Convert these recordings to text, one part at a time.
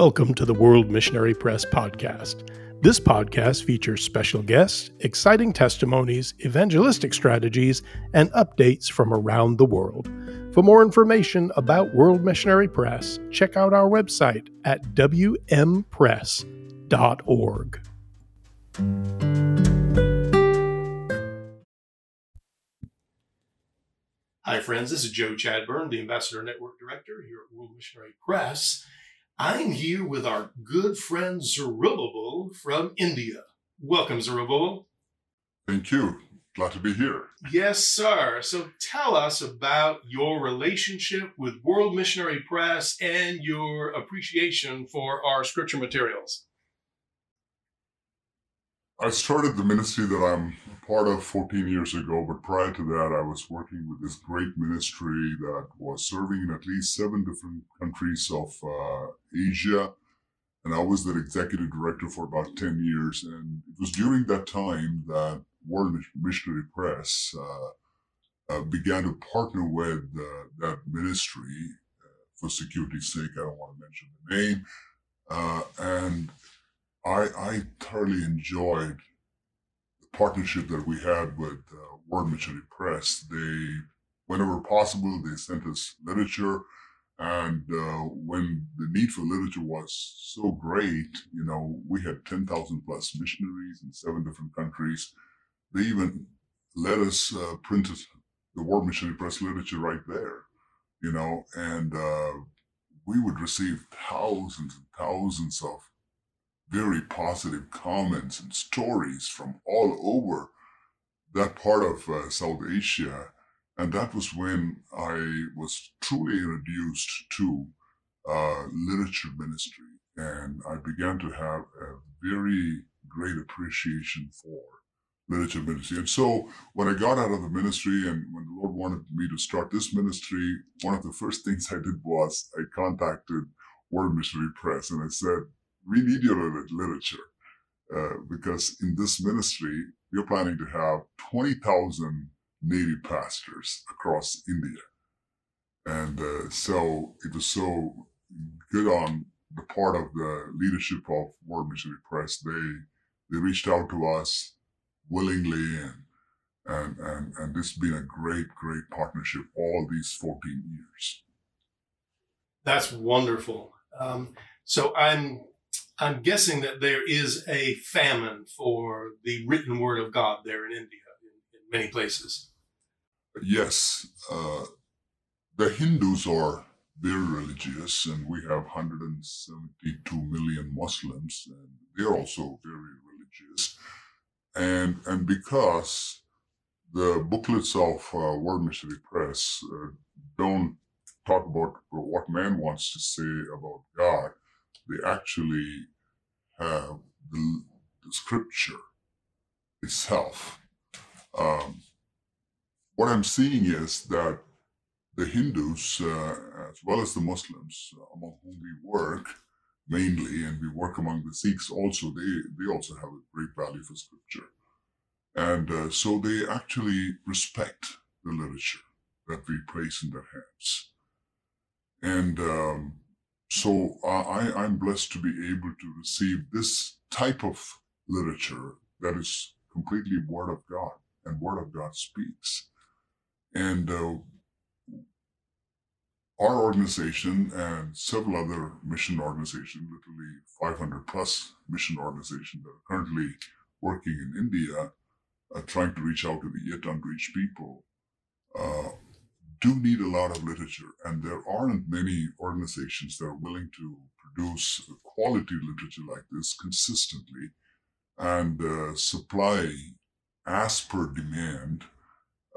Welcome to the World Missionary Press podcast. This podcast features special guests, exciting testimonies, evangelistic strategies, and updates from around the world. For more information about World Missionary Press, check out our website at wmpress.org. Hi, friends. This is Joe Chadburn, the Ambassador Network Director here at World Missionary Press. I'm here with our good friend Zerubbabel from India. Welcome, Zerubbabel. Thank you. Glad to be here. Yes, sir. So tell us about your relationship with World Missionary Press and your appreciation for our scripture materials. I started the ministry that I'm part of 14 years ago, but prior to that, I was working with this great ministry that was serving in at least seven different countries of uh, Asia. And I was their executive director for about 10 years. And it was during that time that World Missionary Press uh, uh, began to partner with uh, that ministry. Uh, for security's sake, I don't want to mention the name. Uh, and I, I thoroughly enjoyed the partnership that we had with uh, World Missionary Press. They, whenever possible, they sent us literature. And uh, when the need for literature was so great, you know, we had 10,000 plus missionaries in seven different countries. They even let us uh, print the World Missionary Press literature right there, you know, and uh, we would receive thousands and thousands of very positive comments and stories from all over that part of uh, South Asia. And that was when I was truly introduced to uh, literature ministry. And I began to have a very great appreciation for literature ministry. And so when I got out of the ministry and when the Lord wanted me to start this ministry, one of the first things I did was I contacted World Missionary Press and I said, we need your literature uh, because in this ministry, we're planning to have 20,000 native pastors across India. And uh, so it was so good on the part of the leadership of World Missionary Press. They they reached out to us willingly and and and and this has been a great, great partnership all these 14 years. That's wonderful. Um, so I'm I'm guessing that there is a famine for the written word of God there in India, in, in many places. Yes. Uh, the Hindus are very religious, and we have 172 million Muslims, and they're also very religious. And, and because the booklets of uh, World Missionary Press uh, don't talk about what man wants to say about God, they actually have the, the scripture itself. Um, what I'm seeing is that the Hindus, uh, as well as the Muslims, uh, among whom we work mainly, and we work among the Sikhs also, they, they also have a great value for scripture. And uh, so they actually respect the literature that we place in their hands. And um, so I, I'm blessed to be able to receive this type of literature that is completely Word of God, and Word of God speaks. And uh, our organization and several other mission organizations, literally 500 plus mission organizations that are currently working in India, uh, trying to reach out to the yet unreached people, uh, do need a lot of literature, and there aren't many organizations that are willing to produce quality literature like this consistently and uh, supply as per demand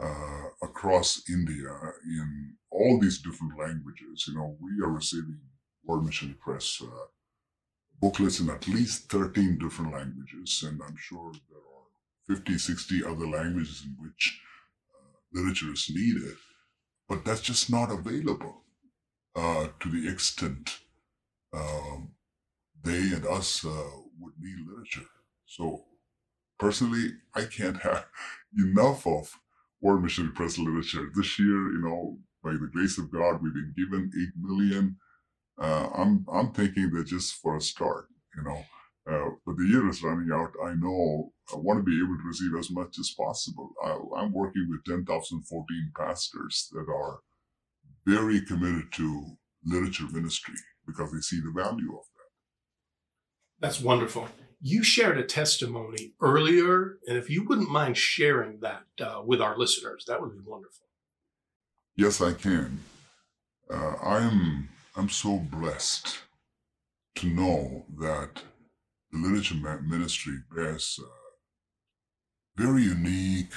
uh, across India in all these different languages. You know, we are receiving World Mission Press uh, booklets in at least 13 different languages, and I'm sure there are 50, 60 other languages in which uh, literature is needed but that's just not available uh, to the extent um, they and us uh, would need literature. So personally, I can't have enough of World Missionary Press literature. This year, you know, by the grace of God, we've been given 8 million uh, I'm I'm thinking that just for a start, you know, uh, but the year is running out. I know I want to be able to receive as much as possible. I, am working with 10,014 pastors that are very committed to literature ministry because they see the value of that. That's wonderful. You shared a testimony earlier, and if you wouldn't mind sharing that uh, with our listeners, that would be wonderful. Yes, I can. Uh, I'm I'm so blessed to know that the literature ministry bears uh, very unique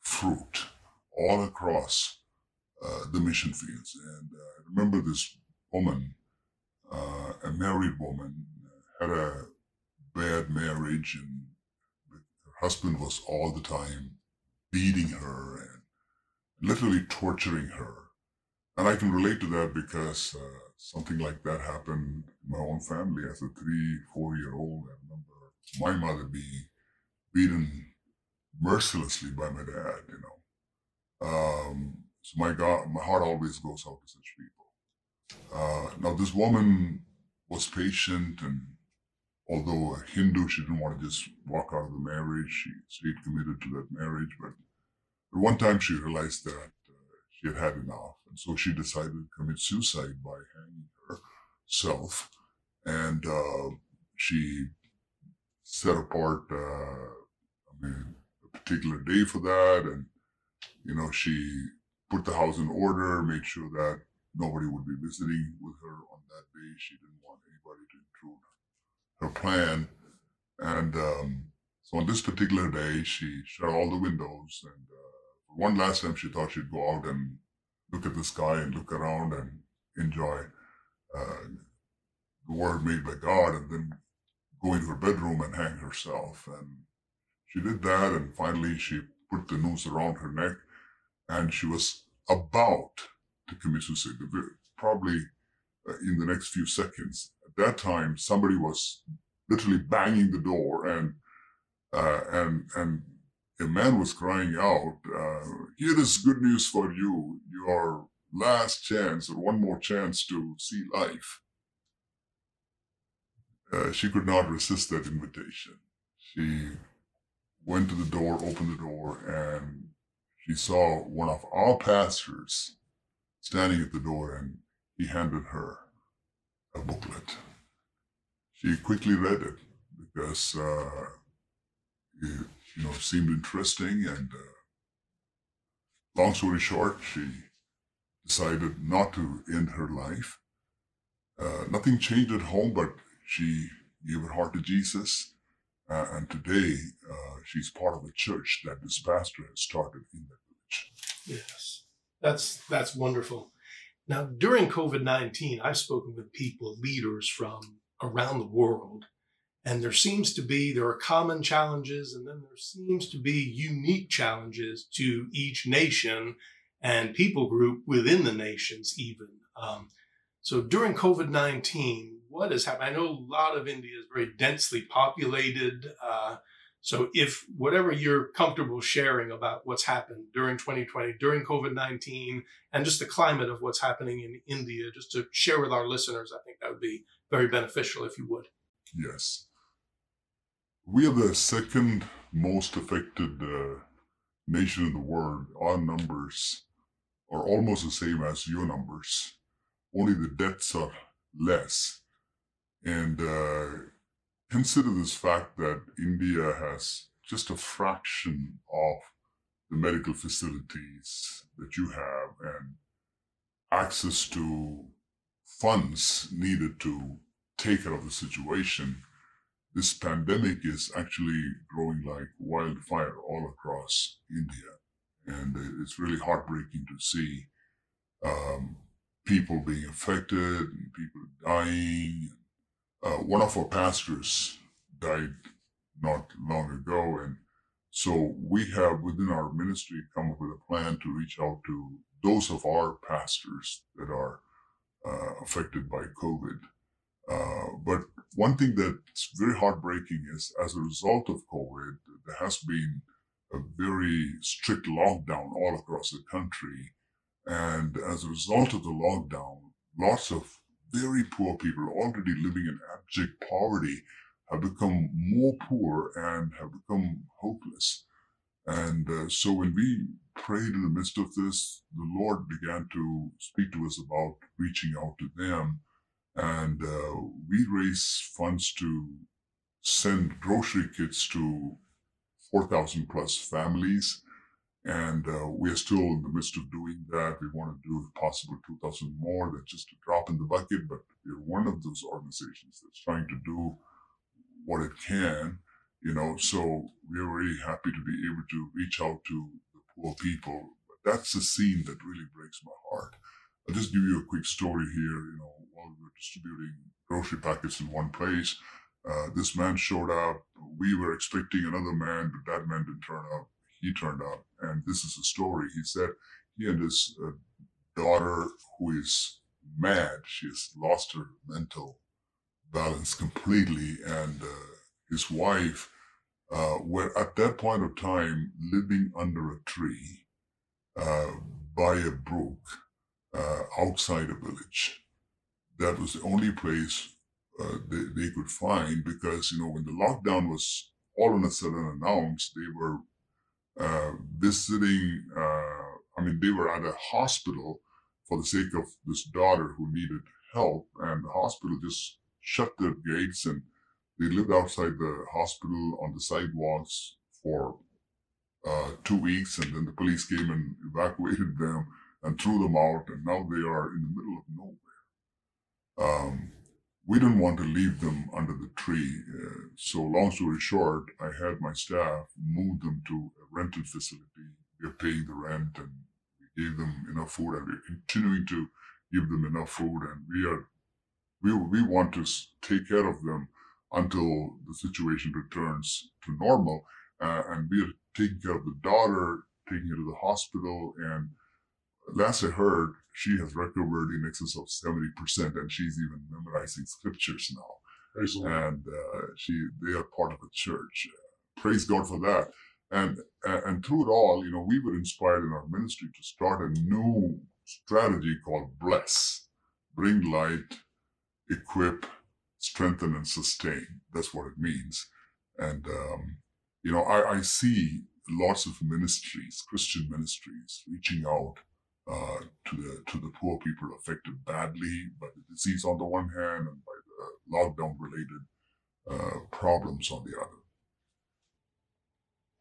fruit all across uh, the mission fields. And uh, I remember this woman, uh, a married woman, had a bad marriage, and her husband was all the time beating her and literally torturing her. And I can relate to that because uh, something like that happened in my own family as a three, four year old. I remember my mother being beaten mercilessly by my dad, you know. Um, so my God, my heart always goes out to such people. Uh, now this woman was patient and although a Hindu, she didn't want to just walk out of the marriage. She stayed committed to that marriage. But at one time she realized that uh, she had had enough. And so she decided to commit suicide by hanging herself. And uh, she set apart, uh, particular day for that. And, you know, she put the house in order, made sure that nobody would be visiting with her on that day. She didn't want anybody to intrude her plan. And um, so on this particular day, she shut all the windows. And uh, one last time, she thought she'd go out and look at the sky and look around and enjoy uh, the world made by God, and then go into her bedroom and hang herself. And she did that, and finally she put the noose around her neck, and she was about to commit suicide, probably uh, in the next few seconds. At that time, somebody was literally banging the door, and uh, and and a man was crying out, uh, "Here is good news for you. Your last chance, or one more chance to see life." Uh, she could not resist that invitation. She went to the door, opened the door, and she saw one of our pastors standing at the door, and he handed her a booklet. She quickly read it because uh, it, you know, seemed interesting. And uh, long story short, she decided not to end her life. Uh, nothing changed at home, but she gave her heart to Jesus. Uh, and today, uh, she's part of a church that this pastor has started in that village. Yes, that's that's wonderful. Now, during COVID nineteen, I've spoken with people, leaders from around the world, and there seems to be, there are common challenges, and then there seems to be unique challenges to each nation and people group within the nations, even. Um, so during COVID 19, what has happened? I know a lot of India is very densely populated. Uh, so if whatever you're comfortable sharing about what's happened during 2020, during COVID 19, and just the climate of what's happening in India, just to share with our listeners, I think that would be very beneficial if you would. Yes. We are the second most affected uh, nation in the world. Our numbers are almost the same as your numbers, only the deaths are less. And uh, consider this fact that India has just a fraction of the medical facilities that you have and access to funds needed to take care of the situation this pandemic is actually growing like wildfire all across India. And it's really heartbreaking to see um, people being affected and people dying. Uh, one of our pastors died not long ago. And so we have within our ministry come up with a plan to reach out to those of our pastors that are uh, affected by COVID. Uh, but one thing that's very heartbreaking is as a result of COVID, there has been a very strict lockdown all across the country. And as a result of the lockdown, lots of very poor people already living in abject poverty have become more poor and have become hopeless. And uh, so when we prayed in the midst of this, the Lord began to speak to us about reaching out to them. And uh, we raised funds to send grocery kits to 4,000 plus families. And uh, we are still in the midst of doing that. We want to do, if possible, 2,000 more. That's just a drop in the bucket, but we're one of those organizations that's trying to do what it can, you know. So we're very happy to be able to reach out to the poor people. But that's a scene that really breaks my heart. I'll just give you a quick story here. You know, while we were distributing grocery packets in one place, uh, this man showed up. We were expecting another man, but that man didn't turn up. He turned up, and this is the story. He said he and his uh, daughter, who is mad, she has lost her mental balance completely, and uh, his wife uh, were at that point of time living under a tree uh, by a brook uh, outside a village. That was the only place uh, they, they could find because, you know, when the lockdown was all of a sudden announced, they were uh, visiting, uh, I mean, they were at a hospital for the sake of this daughter who needed help, and the hospital just shut their gates and they lived outside the hospital on the sidewalks for uh, two weeks, and then the police came and evacuated them and threw them out, and now they are in the middle of nowhere. Um, we didn't want to leave them under the tree. Uh, so, long story short, I had my staff move them to a rental facility. We're paying the rent and we gave them enough food and we're continuing to give them enough food. And we are, we, we want to take care of them until the situation returns to normal. Uh, and we are taking care of the daughter, taking her to the hospital. And last I heard, she has recovered in excess of 70%, and she's even memorizing scriptures now. And uh, she, they are part of a church. Praise God for that. And and through it all, you know, we were inspired in our ministry to start a new strategy called Bless, bring light, equip, strengthen, and sustain. That's what it means. And um, you know, I, I see lots of ministries, Christian ministries, reaching out uh, to the to the poor people affected badly by the disease on the one hand and by the lockdown related uh, problems on the other.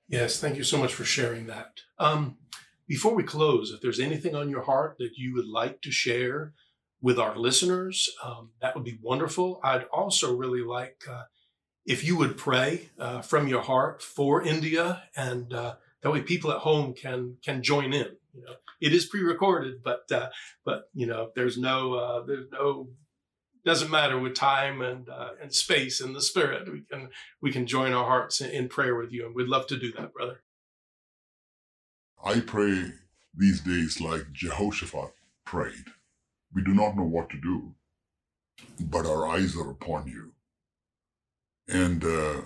Yes, thank you so much for sharing that. Um, before we close, if there's anything on your heart that you would like to share with our listeners, um, that would be wonderful. I'd also really like uh, if you would pray uh, from your heart for India, and uh, that way people at home can can join in. You know, it is pre-recorded, but uh, but you know, there's no uh, there's no doesn't matter with time and uh, and space and the spirit. We can we can join our hearts in, in prayer with you, and we'd love to do that, brother. I pray these days like Jehoshaphat prayed. We do not know what to do, but our eyes are upon you. And uh,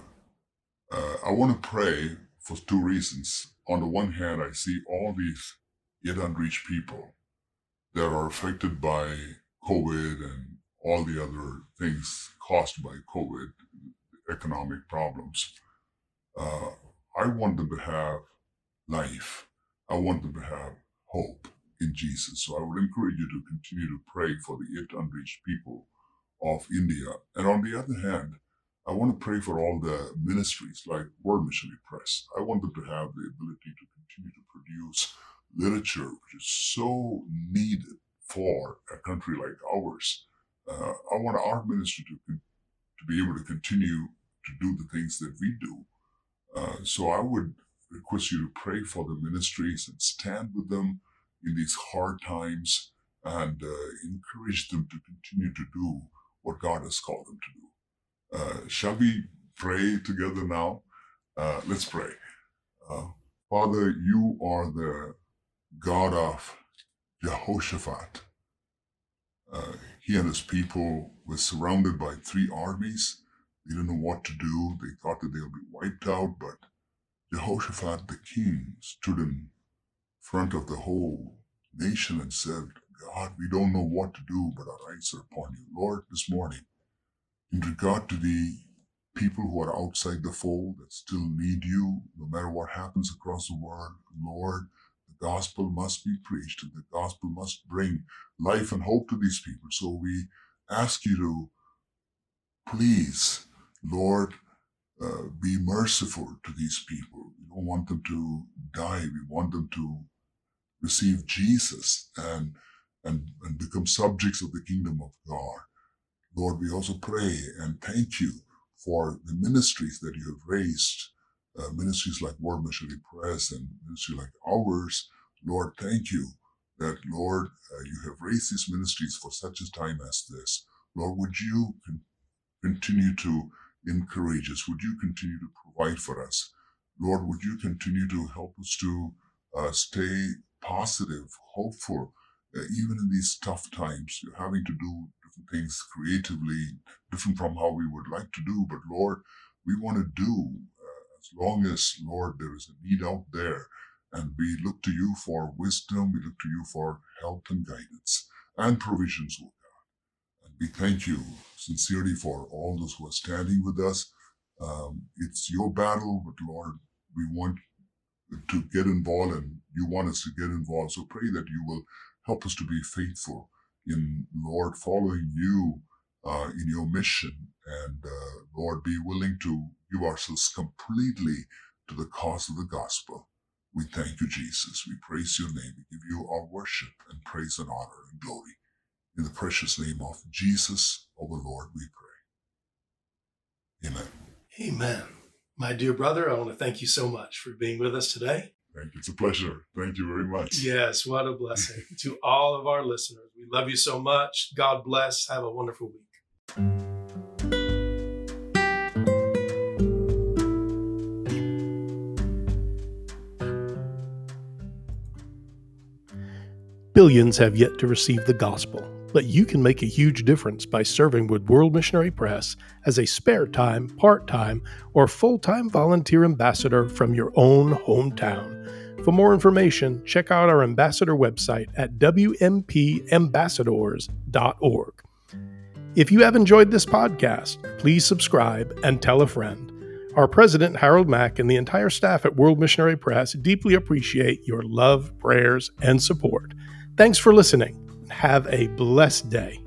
uh, I want to pray for two reasons. On the one hand, I see all these yet unreached people that are affected by COVID and all the other things caused by COVID, economic problems. Uh, I want them to have life. I want them to have hope in Jesus. So I would encourage you to continue to pray for the yet unreached people of India. And on the other hand, I want to pray for all the ministries like World Missionary Press. I want them to have the ability to continue to produce literature, which is so needed for a country like ours. Uh, I want our ministry to, to be able to continue to do the things that we do. Uh, so I would request you to pray for the ministries and stand with them in these hard times and uh, encourage them to continue to do what God has called them to do. Uh, shall we pray together now? Uh, let's pray. Uh, Father, you are the God of Jehoshaphat. Uh, he and his people were surrounded by three armies. They didn't know what to do. They thought that they would be wiped out, but Jehoshaphat, the king, stood in front of the whole nation and said, God, we don't know what to do, but our eyes are upon you. Lord, this morning, in regard to the people who are outside the fold that still need you, no matter what happens across the world, Lord, the gospel must be preached and the gospel must bring life and hope to these people. So we ask you to please, Lord, uh, be merciful to these people. We don't want them to die. We want them to receive Jesus and, and, and become subjects of the kingdom of God. Lord, we also pray and thank you for the ministries that you have raised, uh, ministries like World Missionary Press and ministries like ours. Lord, thank you that, Lord, uh, you have raised these ministries for such a time as this. Lord, would you con- continue to encourage us? Would you continue to provide for us? Lord, would you continue to help us to uh, stay positive, hopeful, uh, even in these tough times, having to do things creatively, different from how we would like to do. But Lord, we want to do uh, as long as, Lord, there is a need out there. And we look to you for wisdom, we look to you for help and guidance and provisions, Lord God. And we thank you sincerely for all those who are standing with us. Um, it's your battle, but Lord, we want to get involved and you want us to get involved. So pray that you will help us to be faithful in Lord following you uh, in your mission and uh, Lord be willing to give ourselves completely to the cause of the gospel. We thank you, Jesus. We praise your name. We give you our worship and praise and honor and glory. In the precious name of Jesus, our Lord, we pray. Amen. Amen. My dear brother, I want to thank you so much for being with us today. Thank you. It's a pleasure. Thank you very much. Yes, what a blessing to all of our listeners. We love you so much. God bless. Have a wonderful week. Billions have yet to receive the gospel, but you can make a huge difference by serving with World Missionary Press as a spare time, part time, or full time volunteer ambassador from your own hometown. For more information, check out our ambassador website at WMPambassadors.org. If you have enjoyed this podcast, please subscribe and tell a friend. Our president, Harold Mack, and the entire staff at World Missionary Press deeply appreciate your love, prayers, and support. Thanks for listening. Have a blessed day.